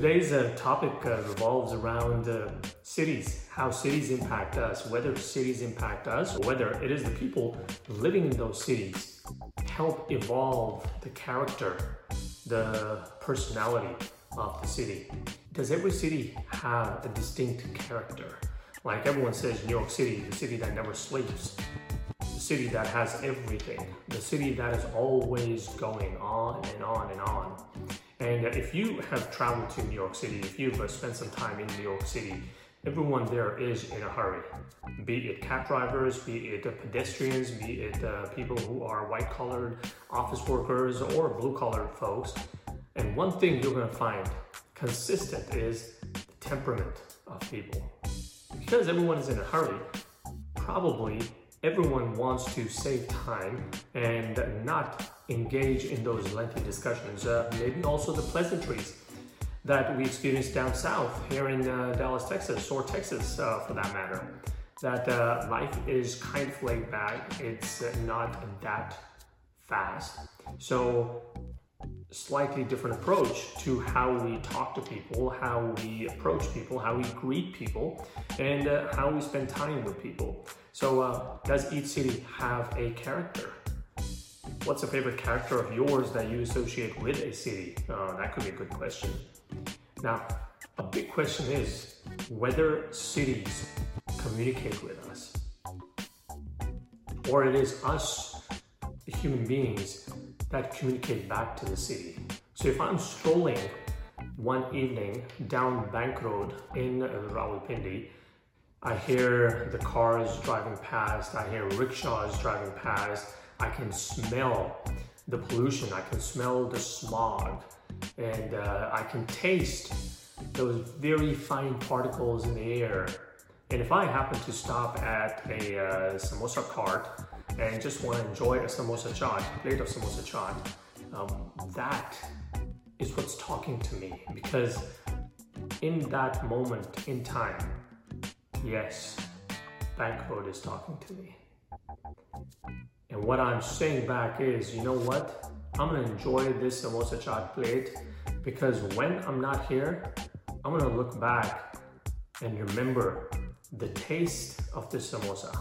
Today's uh, topic uh, revolves around uh, cities, how cities impact us, whether cities impact us, or whether it is the people living in those cities help evolve the character, the personality of the city. Does every city have a distinct character? Like everyone says, New York City, the city that never sleeps, the city that has everything, the city that is always going on and on and on. And if you have traveled to New York City, if you've uh, spent some time in New York City, everyone there is in a hurry. Be it cab drivers, be it uh, pedestrians, be it uh, people who are white collared office workers or blue collared folks. And one thing you're going to find consistent is the temperament of people. Because everyone is in a hurry, probably everyone wants to save time and not engage in those lengthy discussions. Uh, maybe also the pleasantries that we experience down south here in uh, Dallas, Texas, or Texas uh, for that matter. That uh, life is kind of laid back, it's not that fast. So, slightly different approach to how we talk to people, how we approach people, how we greet people, and uh, how we spend time with people. So, uh, does each city have a character? What's a favorite character of yours that you associate with a city? Uh, that could be a good question. Now, a big question is whether cities communicate with us, or it is us, human beings, that communicate back to the city. So if I'm strolling one evening down Bank Road in Rawalpindi, I hear the cars driving past, I hear rickshaws driving past, I can smell the pollution, I can smell the smog, and uh, I can taste those very fine particles in the air. And if I happen to stop at a uh, samosa cart and just want to enjoy a samosa chaat, a plate of samosa chaat, um, that is what's talking to me because in that moment in time, yes, Bank is talking to me. And what I'm saying back is, you know what? I'm gonna enjoy this samosa chaat plate because when I'm not here, I'm gonna look back and remember the taste of the samosa,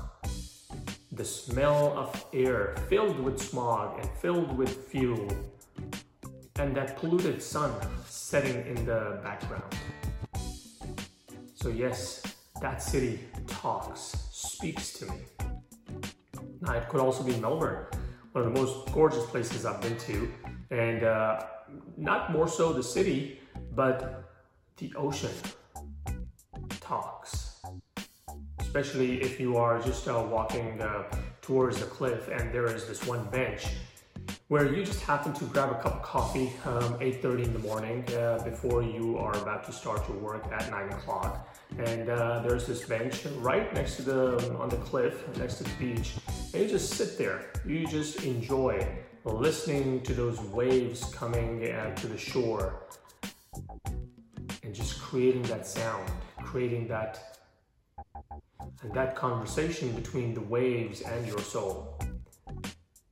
the smell of air filled with smog and filled with fuel, and that polluted sun setting in the background. So, yes, that city talks, speaks to me. Now, it could also be Melbourne, one of the most gorgeous places I've been to, and uh, not more so the city, but the ocean talks. Especially if you are just uh, walking uh, towards the cliff and there is this one bench where you just happen to grab a cup of coffee um, 8.30 in the morning uh, before you are about to start your work at 9 o'clock. And uh, there's this bench right next to the on the cliff next to the beach. And you just sit there. You just enjoy listening to those waves coming uh, to the shore and just creating that sound creating that and that conversation between the waves and your soul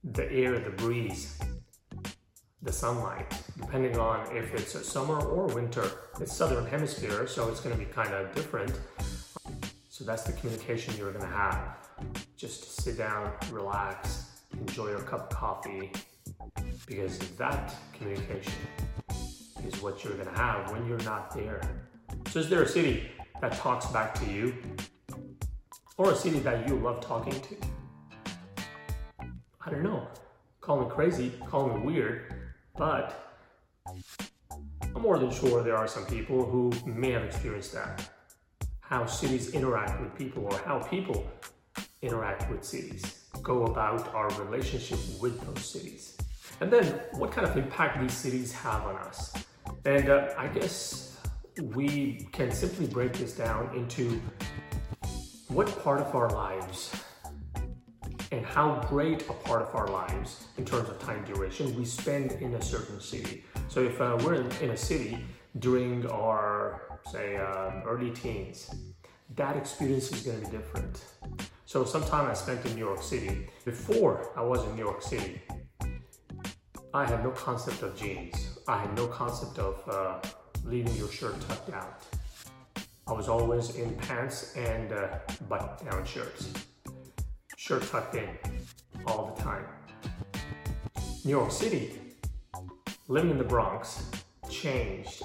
the air the breeze the sunlight, depending on if it's summer or winter. It's southern hemisphere, so it's going to be kind of different. So that's the communication you're going to have. Just sit down, relax, enjoy your cup of coffee, because that communication is what you're going to have when you're not there. So is there a city that talks back to you? Or a city that you love talking to? I don't know. Call me crazy, call me weird, but I'm more than sure there are some people who may have experienced that. How cities interact with people or how people interact with cities, go about our relationship with those cities. And then what kind of impact these cities have on us. And uh, I guess we can simply break this down into what part of our lives and how great a part of our lives in terms of time duration we spend in a certain city. So if uh, we're in, a city during our, say, uh, early teens, that experience is going to be different. So some time I spent in New York City. Before I was in New York City, I had no concept of jeans. I had no concept of uh, leaving your shirt tucked out. I was always in pants and uh, button down shirts. Shirt tucked in all the time. New York City, living in the Bronx, changed,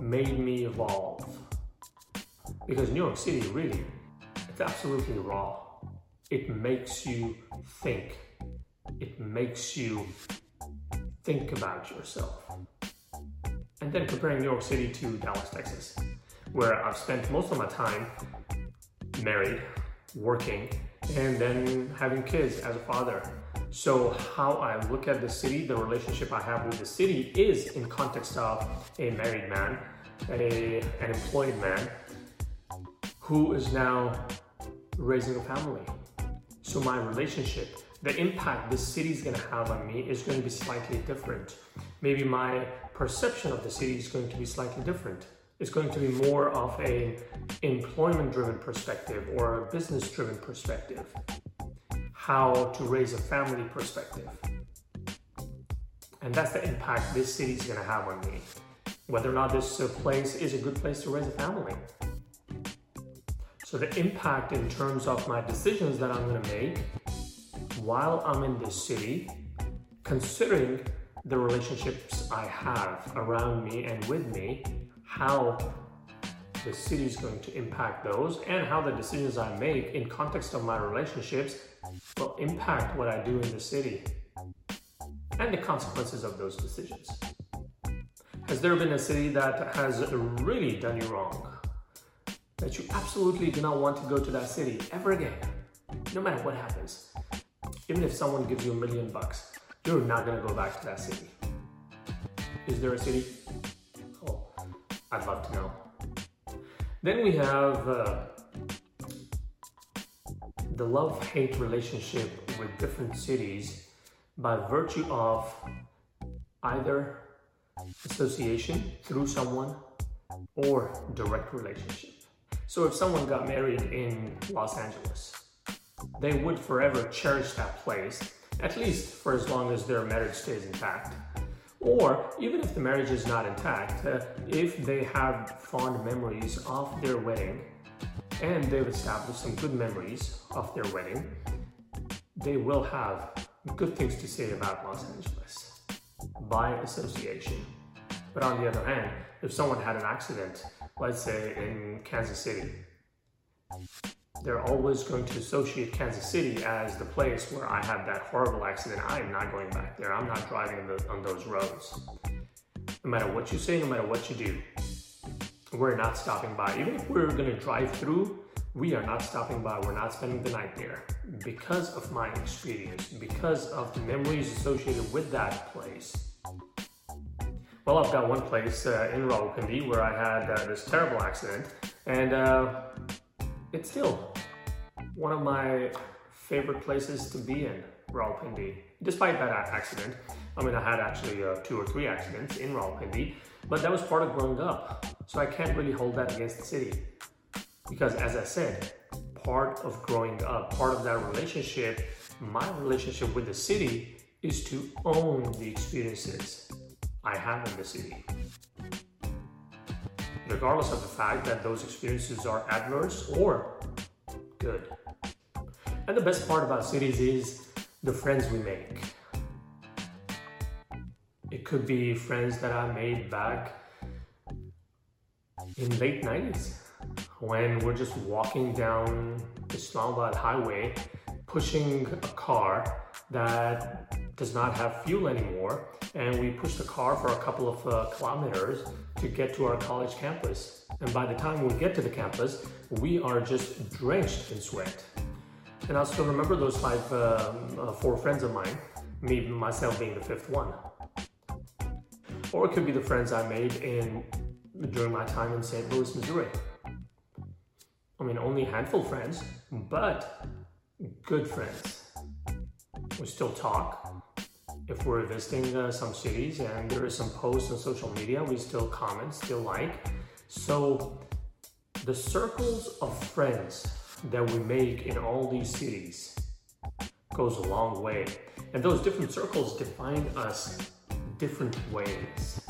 made me evolve. Because New York City, really, it's absolutely raw. It makes you think. It makes you think about yourself. And then comparing New York City to Dallas, Texas, where I've spent most of my time married, working, and then having kids as a father. So, how I look at the city, the relationship I have with the city is in context of a married man, a, an employed man who is now raising a family. So, my relationship, the impact the city is going to have on me is going to be slightly different. Maybe my perception of the city is going to be slightly different. It's going to be more of a employment driven perspective or a business driven perspective how to raise a family perspective. And that's the impact this city is going to have on me. Whether or not this uh, place is a good place to raise a family. So, the impact in terms of my decisions that I'm going to make while I'm in this city, considering the relationships I have around me and with me, how the city is going to impact those, and how the decisions I make in context of my relationships will impact what I do in the city and the consequences of those decisions. Has there been a city that has really done you wrong? That you absolutely do not want to go to that city ever again, no matter what happens. Even if someone gives you a million bucks, you're not gonna go back to that city. Is there a city? I'd love to know. Then we have uh, the love hate relationship with different cities by virtue of either association through someone or direct relationship. So if someone got married in Los Angeles, they would forever cherish that place, at least for as long as their marriage stays intact. Or even if the marriage is not intact, uh, if they have fond memories of their wedding and they've established some good memories of their wedding, they will have good things to say about Los Angeles by association. But on the other hand, if someone had an accident, let's say in Kansas City, they're always going to associate Kansas City as the place where I had that horrible accident. I am not going back there. I'm not driving on those roads. No matter what you say, no matter what you do, we're not stopping by. Even if we're going to drive through, we are not stopping by. We're not spending the night there because of my experience, because of the memories associated with that place. Well, I've got one place uh, in Rawalpindi where I had uh, this terrible accident, and uh, it's still one of my favorite places to be in, Rawalpindi. Despite that accident, I mean, I had actually uh, two or three accidents in Rawalpindi, but that was part of growing up. So I can't really hold that against the city. Because as I said, part of growing up, part of that relationship, my relationship with the city is to own the experiences I have in the city. Regardless of the fact that those experiences are adverse or good. And the best part about cities is the friends we make. It could be friends that I made back in late 90s when we're just walking down the Islamabad highway pushing a car that does not have fuel anymore and we push the car for a couple of uh, kilometers to get to our college campus and by the time we get to the campus we are just drenched in sweat and i still remember those five uh, uh, four friends of mine me myself being the fifth one or it could be the friends i made in during my time in St. Louis, Missouri. I mean, only a handful friends, but good friends. We still talk. If we're visiting uh, some cities and there is some posts on social media, we still comment, still like. So the circles of friends that we make in all these cities goes a long way. And those different circles define us different ways.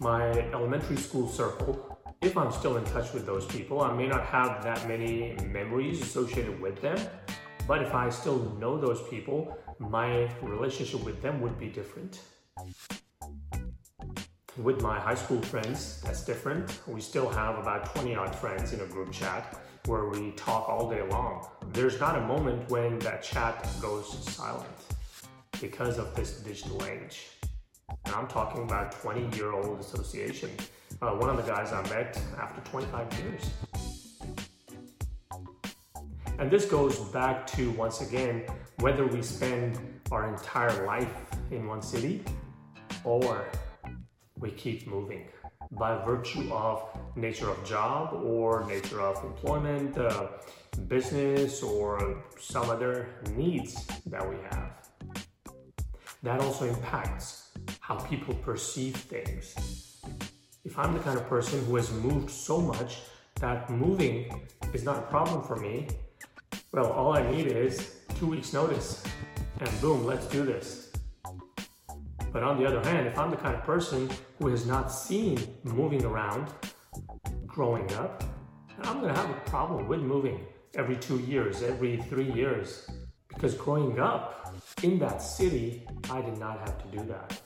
my elementary school circle, if I'm still in touch with those people, I may not have that many memories associated with them, but if I still know those people, my relationship with them would be different. With my high school friends, that's different. We still have about 20 odd friends in a group chat where we talk all day long. There's not a moment when that chat goes silent because of this digital age. And I'm talking about 20 year old association. Uh, one of the guys I met after 25 years. And this goes back to once again whether we spend our entire life in one city or we keep moving by virtue of nature of job or nature of employment, uh, business, or some other needs that we have. That also impacts how people perceive things. If I'm the kind of person who has moved so much that moving is not a problem for me, well, all I need is two weeks' notice and boom, let's do this. But on the other hand, if I'm the kind of person who has not seen moving around growing up, I'm gonna have a problem with moving every two years, every three years. Because growing up in that city, I did not have to do that.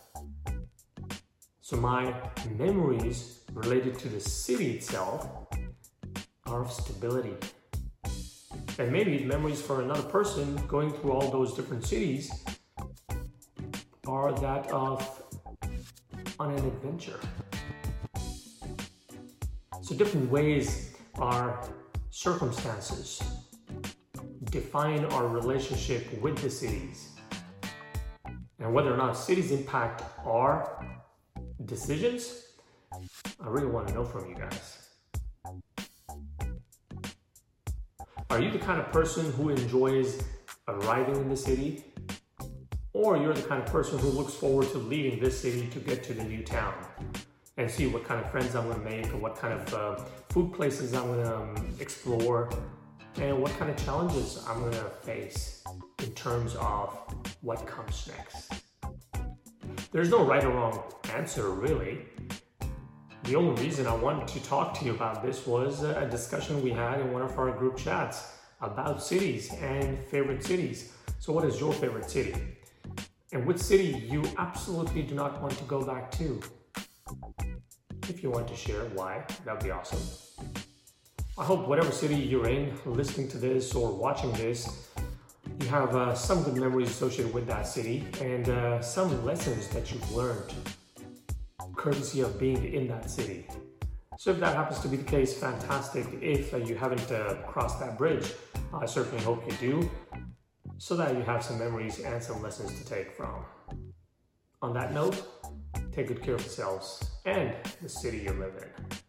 So my memories related to the city itself are of stability. And maybe memories for another person going through all those different cities are that of on an adventure. So, different ways our circumstances define our relationship with the cities. And whether or not cities impact our decisions, I really want to know from you guys. Are you the kind of person who enjoys arriving in the city or you're the kind of person who looks forward to leaving this city to get to the new town and see what kind of friends I'm gonna make or what kind of uh, food places I'm gonna um, explore and what kind of challenges I'm gonna face in terms of what comes next. There's no right or wrong answer, really. The only reason I wanted to talk to you about this was a discussion we had in one of our group chats about cities and favorite cities. So, what is your favorite city? and which city you absolutely do not want to go back to. If you want to share why, that would be awesome. I hope whatever city you're in, listening to this or watching this, you have uh, some good memories associated with that city and uh, some lessons that you've learned courtesy of being in that city. So if that happens to be the case, fantastic. If uh, you haven't uh, crossed that bridge, I certainly hope you do so that you have some memories and some lessons to take from. On that note, take good care of yourselves and the city you live in.